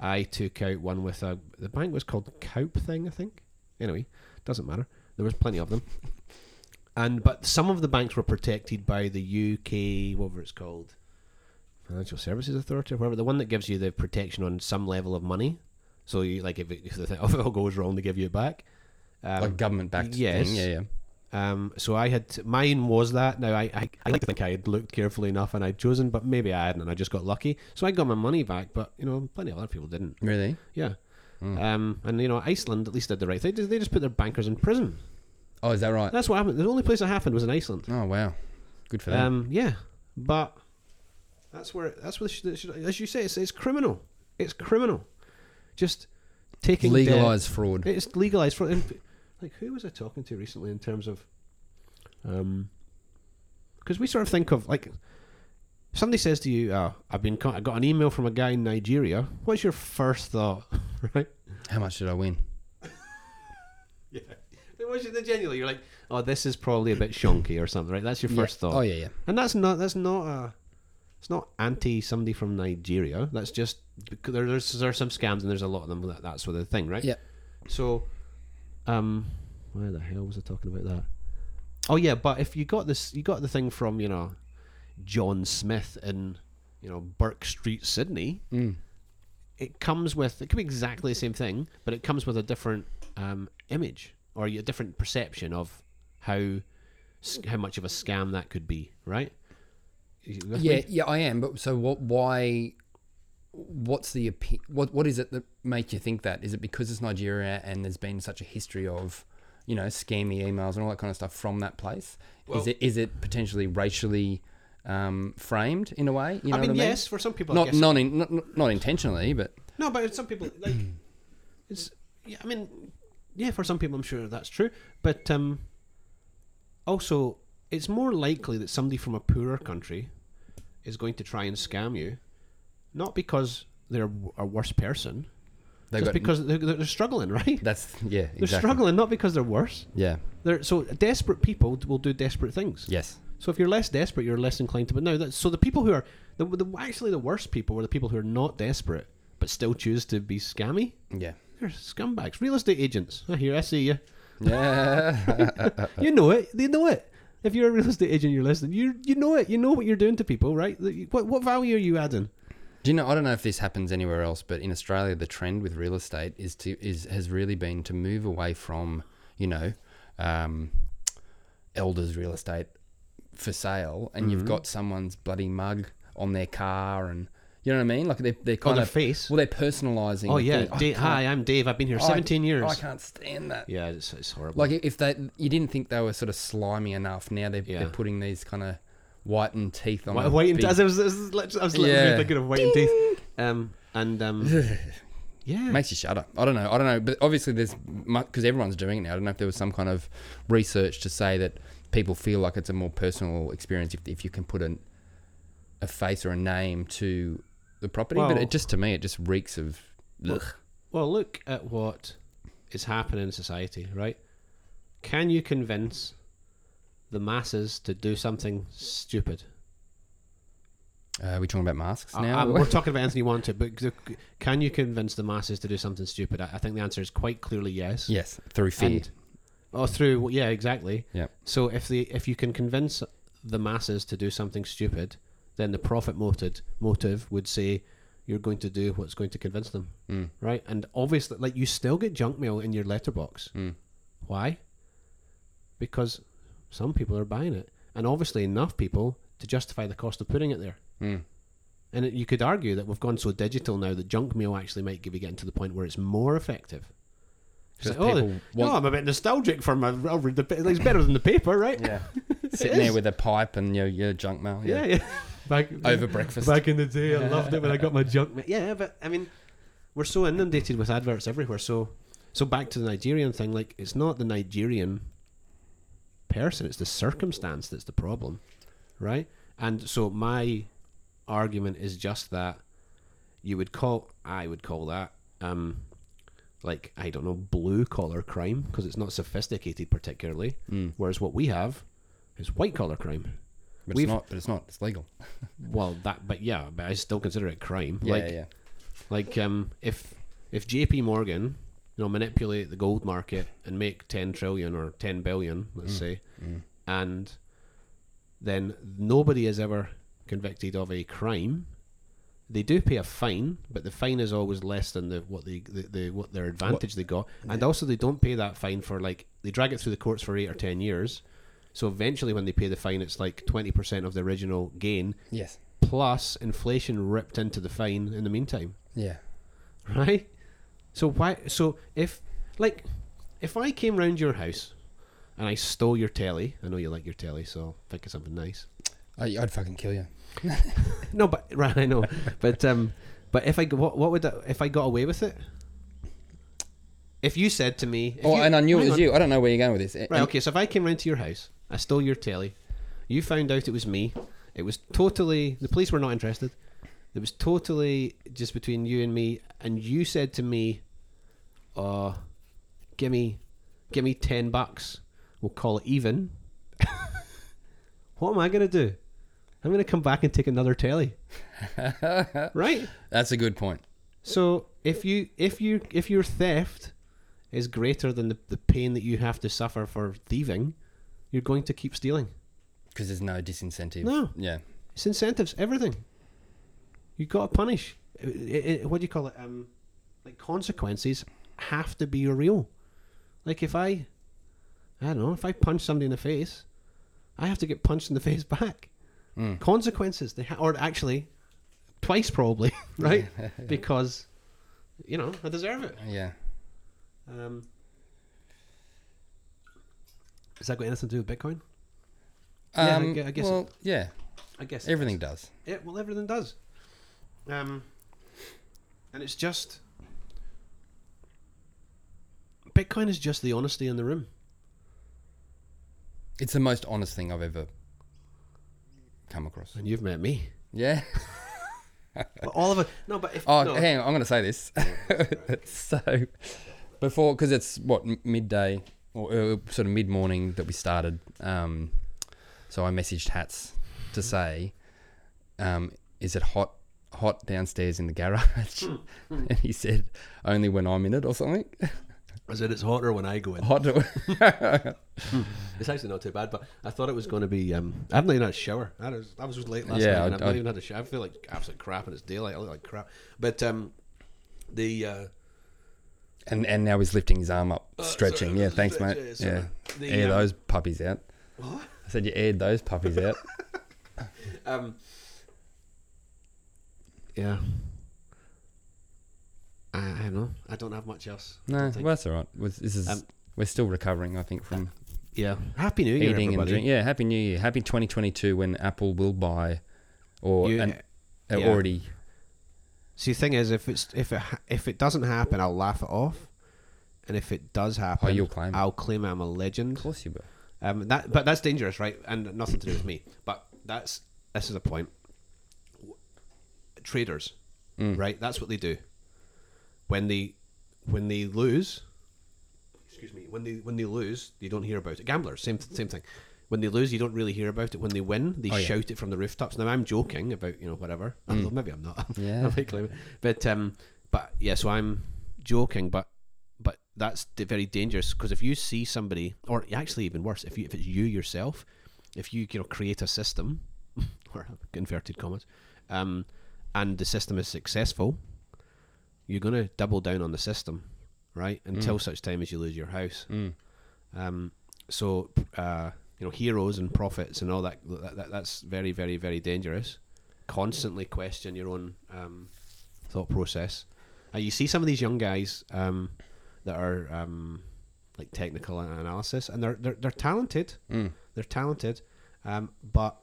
I took out one with a the bank was called Kaupthing, I think. Anyway, doesn't matter. There was plenty of them, and but some of the banks were protected by the UK, whatever it's called, Financial Services Authority, or whatever the one that gives you the protection on some level of money. So you like if it, if the thing, (laughs) if it all goes wrong, they give you it back. Um, like government backed yes. thing. Yeah, yeah. um, so I had mine was that. Now I, I I like to think I had looked carefully enough and I'd chosen, but maybe I hadn't, and I just got lucky. So I got my money back, but you know, plenty of other people didn't. Really? Yeah. Mm. Um, and you know, Iceland at least did the right thing. They just put their bankers in prison. Oh, is that right? That's what happened. The only place that happened was in Iceland. Oh, wow. Good for them. Um, yeah, but that's where that's where it should, as you say, it's, it's criminal. It's criminal. Just taking debt- Legalized fraud. It's legalized for like who was I talking to recently in terms of um because we sort of think of like somebody says to you, "Oh, I've been con- I got an email from a guy in Nigeria." What's your first thought, (laughs) right? How much did I win? (laughs) Yeah. What's your, genuinely, you're like, "Oh, this is probably a bit shonky or something," right? That's your first Yeah. thought. Oh, yeah, yeah. And that's not that's not a it's not anti somebody from Nigeria. That's just because there, there's there are some scams and there's a lot of them. That, that's sort of the thing, right? Yeah. So, um, where the hell was I talking about that? Oh yeah, but if you got this, you got the thing from you know, John Smith in you know Burke Street, Sydney. Mm. It comes with it could be exactly the same thing, but it comes with a different um, image or a different perception of how how much of a scam that could be, right? Yeah, me? yeah, I am. But so what? Why? What's the what? What is it that make you think that? Is it because it's Nigeria and there's been such a history of, you know, scammy emails and all that kind of stuff from that place? Well- is it is it potentially racially um, framed in a way? You know I mean, what I mean? yes, for some people, I Not guess not, in, not not intentionally, but No, but some people like it's. Yeah, I mean, yeah, for some people, I'm sure that's true. But um, also, it's more likely that somebody from a poorer country is going to try and scam you, not because they're a worse person, they just because they're, they're struggling, (laughs) right? that's yeah They're struggling, not because they're worse. Yeah. They're so desperate people will do desperate things. Yes. So if you're less desperate, you're less inclined to. But now, that, so the people who are the, the actually the worst people were the people who are not desperate but still choose to be scammy. Yeah. They're scumbags, real estate agents. I hear, I see you. Yeah. (laughs) You know it. They know it. If you're a real estate agent, you're listening. You you know it. You know what you're doing to people, right? What what value are you adding? Do you know? I don't know if this happens anywhere else, but in Australia, the trend with real estate is to is has really been to move away from you know, um, elders real estate for sale, and you've got someone's bloody mug on their car, and You know what I mean? Like they're they're Oh, kind their of face. well, they're personalising. Oh yeah. thing. I Da- hi, I'm Dave. I've been here I- 17 years. I can't stand that. Yeah, it's, it's horrible. Like if they, you didn't think they were sort of slimy enough. Now they're, Yeah. they're putting these kind of whitened teeth on. Wh- a white and big- as I was, I was, lit- I was literally Yeah. thinking of white and teeth. Um, and um, (laughs) yeah, Makes you shudder. I don't know. I don't know. But obviously, there's because everyone's doing it now. I don't know if there was some kind of research to say that people feel like it's a more personal experience if, if you can put an, a face or a name to the property. but it just to me, it just reeks of. Ugh. Well, look at what is happening in society, right? Can you convince the masses to do something stupid? Uh, are we talking about masks now? I'm- we're (laughs) talking about want to, but can you convince the masses to do something stupid? I, I think the answer is quite clearly yes. yes, through fear. And- oh, through yeah, exactly. Yeah. So if the if you can convince the masses to do something stupid, then the profit motive motive would say you're going to do what's going to convince them, Mm. right? And obviously, like you still get junk mail in your letterbox. Mm. Why? Because some people are buying it, and obviously enough people to justify the cost of putting it there. Mm. And it, you could argue that we've gone so digital now that junk mail actually might be getting to the point where it's more effective. Like, oh, want- I'm a bit nostalgic for my. I'll read the. It's better than the paper, right? Yeah. (laughs) Sitting there with a pipe and your, your junk mail. yeah, Yeah. yeah. Back Over breakfast. Back in the day, I loved it when I got my junk. ma- (laughs) Yeah, but I mean, we're so inundated with adverts everywhere. So, so back to the Nigerian thing. Like, it's not the Nigerian person; it's the circumstance that's the problem, right? And so my argument is just that you would call, I would call that, um, like I don't know, blue collar crime because it's not sophisticated particularly. Mm. Whereas what we have is white collar crime. But We've- it's not. But it's not. It's legal. (laughs) Well, that, but yeah, but I still consider it crime. Yeah, like, yeah. like um, if if J.P. Morgan, you know, manipulate the gold market and make ten trillion or ten billion, let's say, Mm. and then nobody is ever convicted of a crime. They do pay a fine, but the fine is always less than the what the, the, the what their advantage they got, and also they don't pay that fine for like they drag it through the courts for eight or ten years. So eventually, when they pay the fine, it's like twenty percent of the original gain, Yes. plus inflation ripped into the fine in the meantime, Yeah. right? So why? So if like if I came round your house and I stole your telly, I know you like your telly, so think of something nice. I, I'd fucking kill you. (laughs) No, but right, I know, but um, but if I what what would that, if I got away with it? If you said to me, Oh, you- and I knew it was on. you. I don't know where you're going with this. Right, okay, so if I came round to your house, I stole your telly, you found out it was me, it was totally, the police were not interested, it was totally just between you and me, and you said to me, uh, give me, give me 10 bucks, we'll call it even. (laughs) what am I going to do? I'm going to come back and take another telly. (laughs) right? That's a good point. So if you if you if your theft is greater than the, the pain that you have to suffer for thieving, you're going to keep stealing. Because there's no disincentive. No. Yeah. It's incentives, everything. You've got to punish. I- I- I- what do you call it? Um, like consequences have to be real. Like if I, I don't know, if I punch somebody in the face, I have to get punched in the (laughs) face back. Mm. Consequences, they ha- or actually, twice probably, (laughs) right? (laughs) because, you know, I deserve it. Yeah. Um, has that got anything to do with Bitcoin? Yeah, I Um, gue- I guess Well, yeah. I guess Everything does. does. Yeah, well, everything does. Um, and it's just Bitcoin is just the honesty in the room. It's the most honest thing I've ever come across. And you've met me. Yeah. (laughs) But all of it. No, but if Oh, no, hang on. I'm going to say this. (laughs) so, before, because it's what midday or uh, sort of mid morning that we started. Um, so I messaged Hass to say, um, "Is it hot, hot downstairs in the garage?" (laughs) and he said, "Only when I'm in it or something." I said it's hotter when I go in. hot. (laughs) (laughs) It's actually not too bad, but I thought it was going to be. Um, I haven't even had a shower. I was, I was just late last Yeah, night, and I- I've not even had a shower. I feel like absolute crap, and it's daylight. I look like crap. But um, the uh, and and now he's lifting his arm up, Oh, stretching. sorry, yeah, thanks, stretch, mate. yeah. Yeah, The, air um, those puppies out. what? I said you aired those puppies out. (laughs) Um, yeah. I, I don't know. I don't have much else. I No, don't well, think. that's all right. This is Um, we're still recovering, I think, from yeah. Happy New Year, eating and everybody. drinking. Yeah, happy New Year, happy 2022 when Apple will buy or You- and uh, yeah. already. See, the thing is, if it's if it ha- if it doesn't happen, I'll laugh it off, and if it does happen, Oh, you'll claim it. I'll claim I'm a legend. Of course you will. Um, that, but that's dangerous, right? And nothing to do with me. But that's this is a point. Traders, Mm. right? That's what they do. When they when they lose, excuse me, when they when they lose, you don't hear about it. Gamblers, same same thing. When they lose, you don't really hear about it. When they win, they Oh, yeah. shout it from the rooftops. Now I'm joking about you know whatever. Know, maybe I'm not. Mm. (laughs) Yeah. But um, but yeah, so I'm joking, but but that's very dangerous because if you see somebody, or actually even worse, if you if it's you yourself, if you you know create a system, (laughs) or inverted commas, um, and the system is successful, you're gonna double down on the system, right? Until such time as you lose your house. Mm. Um, so uh, you know, heroes and prophets and all that, that, that that's very, very, very dangerous. Constantly question your own um, thought process. Uh, you see some of these young guys um, that are um, like technical analysis, and they're they're, they're talented. Mm. They're talented, um, but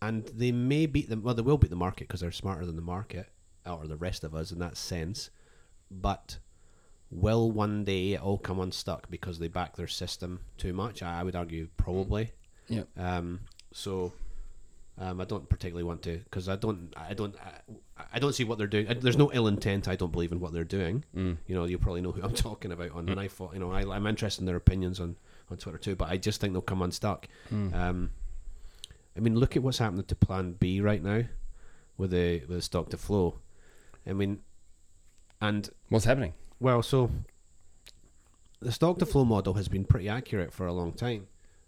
and they may beat them. Well, they will beat the market because they're smarter than the market or the rest of us in that sense. But will one day all come unstuck because they back their system too much? I, I would argue probably. Yep. Um, so um, I don't particularly want to because I don't I don't I, I don't see what they're doing. I, there's no ill intent. I don't believe in what they're doing. Mm. You know, you probably know who I'm (laughs) talking about. On and I thought, you know, I, I'm interested in their opinions on on Twitter too. But I just think they'll come unstuck. Mm. Um, I mean, look at what's happening to Plan B right now with the with the stock to flow. I mean, and What's happening? Well, so the stock to flow model has been pretty accurate for a long time,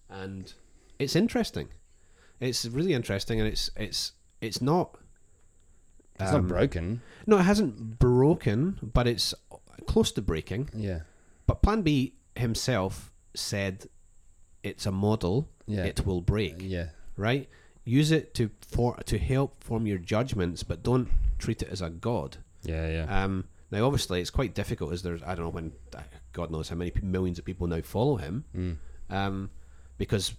and it's interesting. It's really interesting, and it's it's it's not. It's um, not broken. No, it hasn't broken, but it's close to breaking. Yeah. But Plan B himself said it's a model. Yeah. It will break Yeah. right? Use it to for to help form your judgments, but don't treat it as a god. Yeah. Yeah. Um, now, obviously, it's quite difficult. As there's, I don't know when, uh, God knows how many millions of people now follow him, Mm. um, because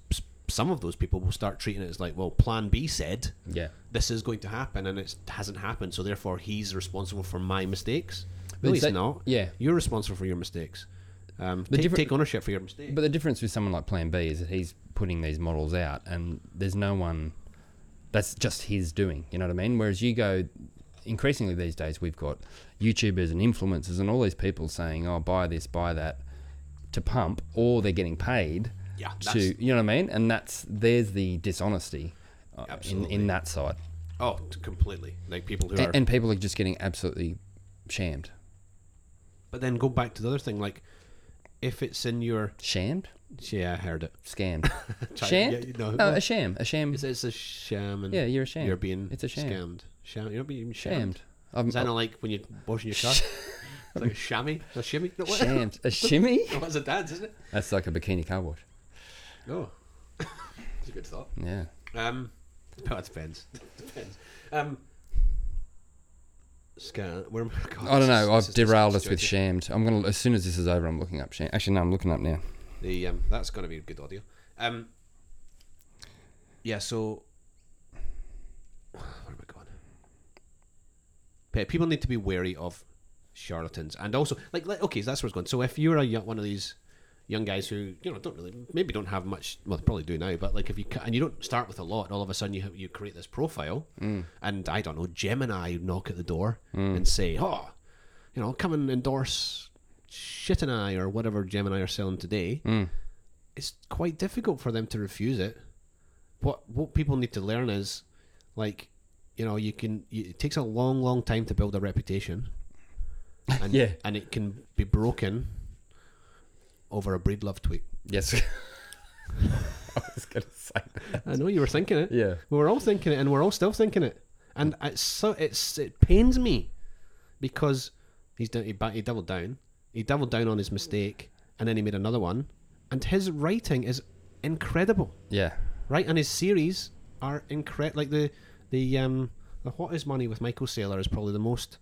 some of those people will start treating it as like, well, Plan B said Yeah. this is going to happen, and it hasn't happened, so therefore he's responsible for my mistakes. But No, he's that- not. Yeah. You're responsible for your mistakes. Um, take, take ownership for your mistakes. But the difference with someone like Plan B is that he's putting these models out, and there's no one. That's just his doing. You know what I mean? Whereas you go, increasingly these days, we've got YouTubers and influencers and all these people saying, "Oh, buy this, buy that," to pump, or they're getting paid yeah, to. You know what I mean? And that's there's the dishonesty uh, in in that side, oh, completely. Like people who and, are and people are just getting absolutely shamed. But then go back to the other thing, like if it's in your shamed. yeah, I heard it. scammed, (laughs) Try- sham. yeah, know, no, a sham, a sham. it's, it's a sham, and Yeah, you're a sham. you're being It's a sham. scammed. Sham, you're not being shamed. shammed. I'm, Is that not like when you're washing your (laughs) car? it's like a chamois, a shimmy. (laughs) No, what? Shammed. A shimmy? (laughs) Oh, that's a dance, isn't it? That's like a bikini car wash. Oh, it's a good thought. Yeah. Um, well, it depends. depends. Um, scan. Where am I? God, I don't know. I've derailed us with shamed. I'm gonna as soon as this is over, I'm looking up sham. Actually, no, I'm looking up now. The um, that's to be good audio. Um, yeah. So, where am I going? Pe- People need to be wary of charlatans, and also like, like okay, so that's where it's going. So if you're a young, one of these young guys who you know don't really maybe don't have much, well, they probably do now, but like if you and you don't start with a lot, all of a sudden you you create this profile, and I don't know, Gemini knock at the door and say, oh, you know, come and endorse shit and I or whatever Gemini are selling today Mm. it's quite difficult for them to refuse it. What what people need to learn is, like, you know, you can. It takes a long, long time to build a reputation, (laughs) and Yeah. and it can be broken over a Breedlove tweet. Yes. (laughs) I was gonna say that. I know you were thinking it. Yeah. We were all thinking it, and we're all still thinking it. And mm. it's so it's it pains me because he's done, he, he doubled down. He doubled down on his mistake, and then he made another one. And his writing is incredible. Yeah. right? And his series are incredible. Like the the um the What Is Money with Michael Saylor is probably the most,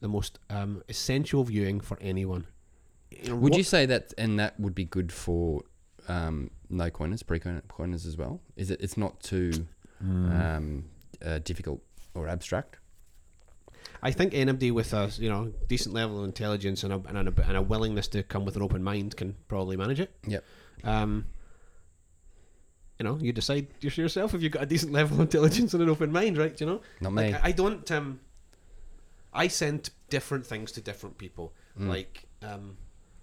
the most um, essential viewing for anyone. You know, Would what- you say that, and that would be good for um, no coiners, pre coiners as well? Is it? It's not too Hmm. um, uh, difficult or abstract. I think anybody with a you know decent level of intelligence and a, and a, and a willingness to come with an open mind can probably manage it. Yep. Um, you know, you decide yourself if you've got a decent level of intelligence and an open mind, right? You know, Not me. Like, I, don't. Um, I send different things to different people. Mm. Like um,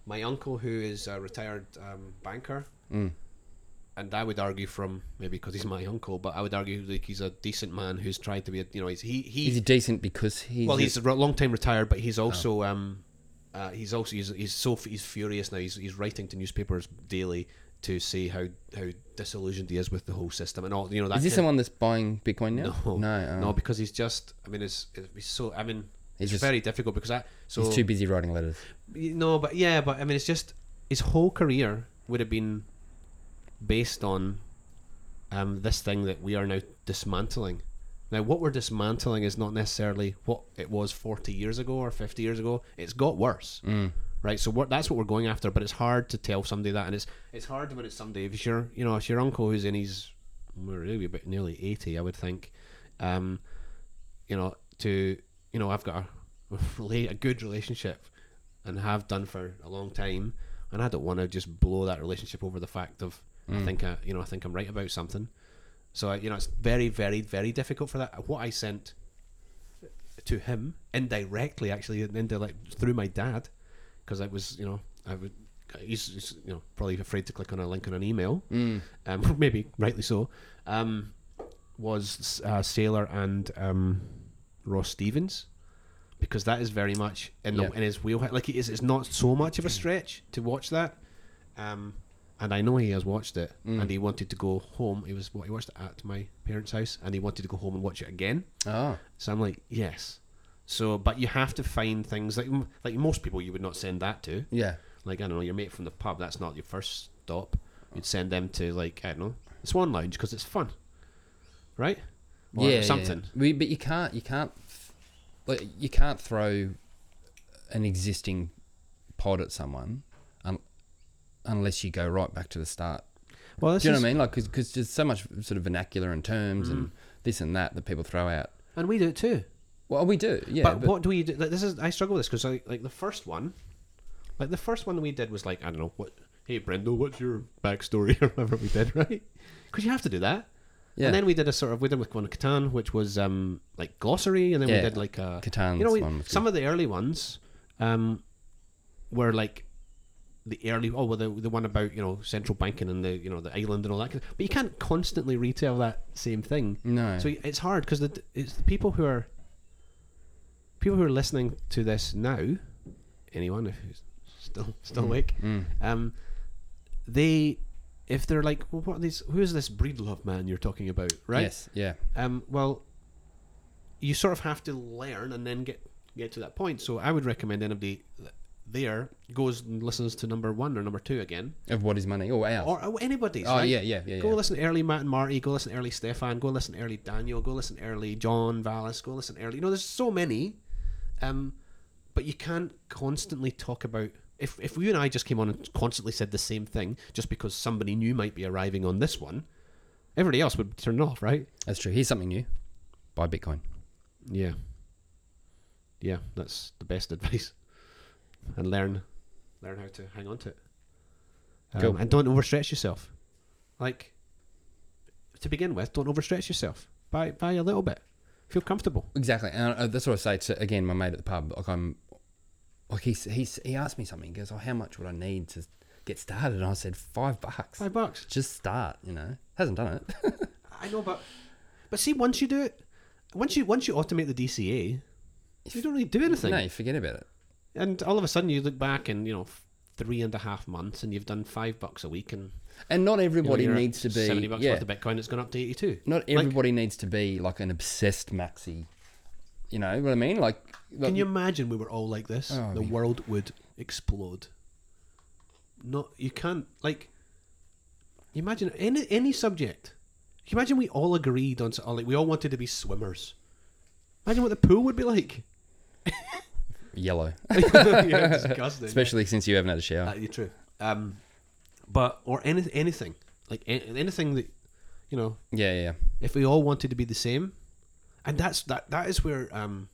my uncle, who is a retired um, banker, Mm. and I would argue from maybe because he's my uncle, but I would argue like he's a decent man who's tried to be. A, you know, he's he he Is he decent because he's well, he's a long time retired, but he's also um, uh, he's also he's, he's so he's furious now. He's he's writing to newspapers daily to say how how disillusioned he is with the whole system and all. You know, that is this kind- the one that's buying Bitcoin now? No, no, oh. no, because he's just. I mean, it's, it's so. I mean, it's just- very difficult because I. So he's too busy writing letters. No, but yeah, but I mean, it's just his whole career would have been based on um, this thing that we are now dismantling. Now, what we're dismantling is not necessarily what it was 40 years ago or 50 years ago. It's got worse, Mm. Right? So what, that's what we're going after. But it's hard to tell somebody that, and it's it's hard when it's somebody if it's your you know if your uncle who's in his well, really about nearly 80, I would think, um, you know, to you know I've got a, (laughs) a good relationship and have done for a long time, and I don't want to just blow that relationship over the fact of I think I, you know I think I'm right about something. So you know it's very very very difficult for that. What I sent to him indirectly, actually, indirect through my dad, because I was you know I would. He's, he's you know probably afraid to click on a link on an email, Mm. um, (laughs) maybe rightly so. Um, was uh, Saylor and um, Ross Stevens because that is very much in the in his wheelhouse. Like it is, it's not so much of a stretch to watch that. Um, and I know he has watched it, Mm. and he wanted to go home. He was what he watched it at my parents' house, and he wanted to go home and watch it again. Oh, So I'm like, yes. So, but you have to find things like like most people you would not send that to. yeah. Like I don't know, your mate from the pub. That's not your first stop. You'd send them to like I don't know, the Swan Lounge because it's fun, right? Or yeah, something. Yeah. We, but you can't, you can't, like, you can't throw an existing pod at someone un, unless you go right back to the start. Well, Do you know what I mean? Like, because there's so much sort of vernacular and terms Mm. and this and that that people throw out. and we do it too. Well, we do, yeah. but, But, what do we do? This is I struggle with this because like, like the first one, like the first one we did was like I don't know what. Hey Brendo, what's your backstory (laughs) or whatever we did, right? Because you have to do that. yeah, And then we did a sort of we did with one Catan, which was um like glossary, and then we did like a Catan's you know we, some good. of the early ones um were like the early oh well the, the one about you know central banking and the you know the island and all that but you can't constantly retell that same thing no. so it's hard because it's the people who are people who are listening to this now anyone who's still still Mm, awake mm. um they if they're like well, what are these who is this Breedlove man you're talking about right Yes, yeah. um, well, you sort of have to learn and then get get to that point. So I would recommend anybody there goes and listens to number one or number two again, Of what is money? Oh, or, or anybody's. oh, right? yeah, yeah, yeah. Go yeah. listen early Matt and Marty. Go listen to early Stephan. Go listen early Daniel. Go listen early John Vallis. Go listen early. You know, there's so many, um, but you can't constantly talk about. If if you and I just came on and constantly said the same thing, just because somebody new might be arriving on this one, everybody else would turn it off, right? That's true. Here's something new. Buy Bitcoin. Yeah. Yeah, that's the best (laughs) advice. And learn learn how to hang on to it. Um, Cool. And don't overstretch yourself. Like to begin with, don't overstretch yourself. Buy buy a little bit. Feel comfortable. Exactly, and uh, that's what I say to again my mate at the pub. Like I'm, like he he he asked me something. He goes, "Oh, how much would I need to get started?" And I said, five bucks. Five bucks. Just start. You know, hasn't done it. (laughs) I know, but but see, once you do it, once you once you automate the DCA, you don't really do anything. no, you forget about it. And all of a sudden, you look back and you know three and a half months, and you've done five bucks a week, and And not everybody you're at needs to be. seventy bucks yeah, worth of Bitcoin. It's gone up to eighty-two. not Like- everybody needs to be like an obsessed maxi. You know what I mean? Like, Can you imagine we were all like this? Oh, the yeah. world would explode. Not you can't like. You imagine any any subject. Can You imagine we all agreed on s- like we all wanted to be swimmers, Imagine what the pool would be like. Yellow, (laughs) yeah, disgusting. (laughs) especially since you haven't had a shower. Uh, you're true. Um, but or any anything like anything that you know, yeah, yeah, if we all wanted to be the same, and that's that that is where um,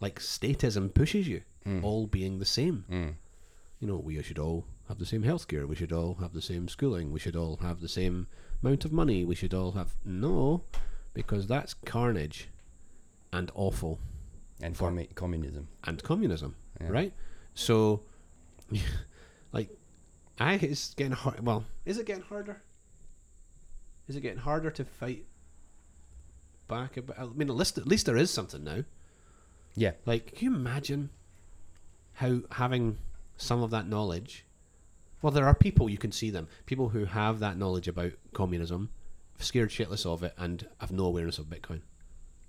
like statism pushes you, Mm. all being the same. Mm. You know, we should all have the same healthcare. We should all have the same schooling. We should all have the same amount of money. We should all have no, because that's carnage, and awful. and For- commu- communism. and communism, Yeah. right? So, (laughs) I it's getting hard. Well, is it getting harder? Is it getting harder to fight back? About, I mean, at least at least there is something now. Yeah, Like, can you imagine how having some of that knowledge? Well, there are people you can see them, people who have that knowledge about communism, scared shitless of it, and have no awareness of Bitcoin.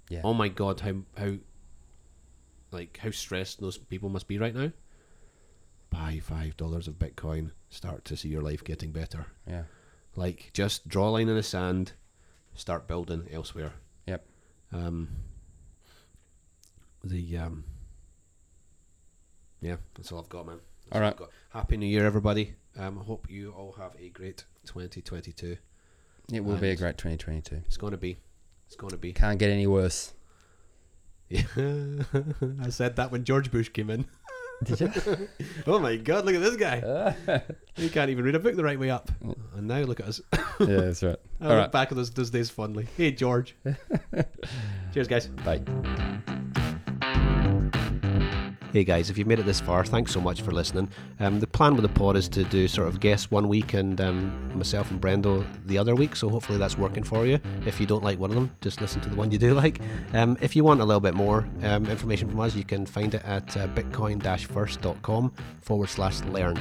yeah. Oh my god, how how like how stressed those people must be right now. Buy five dollars of Bitcoin, start to see your life getting better. yeah. Like just draw a line in the sand, start building elsewhere. Yep. Um the um Yeah, that's all I've got, man. That's All right. I've got. Happy New Year everybody. Um I hope you all have a great twenty twenty two. It will be a great 2022. It's gonna be. It's gonna be. Can't get any worse. Yeah. (laughs) I said that when George Bush came in. (laughs) Did you? (laughs) Oh my god, look at this guy. (laughs) he can't even read a book the right way up. Mm. And now look at us. (laughs) yeah, that's right. I oh, All look right. back at those, those days fondly. Hey, George. Cheers, guys. Bye. Hey guys, if you've made it this far, thanks so much for listening. Um, the plan with the pod is to do sort of guests one week and um, myself and Brendo the other week, so hopefully that's working for you. If you don't like one of them, just listen to the one you do (laughs) like. Um, if you want a little bit more um, information from us, you can find it at uh, bitcoin-first.com forward slash learn.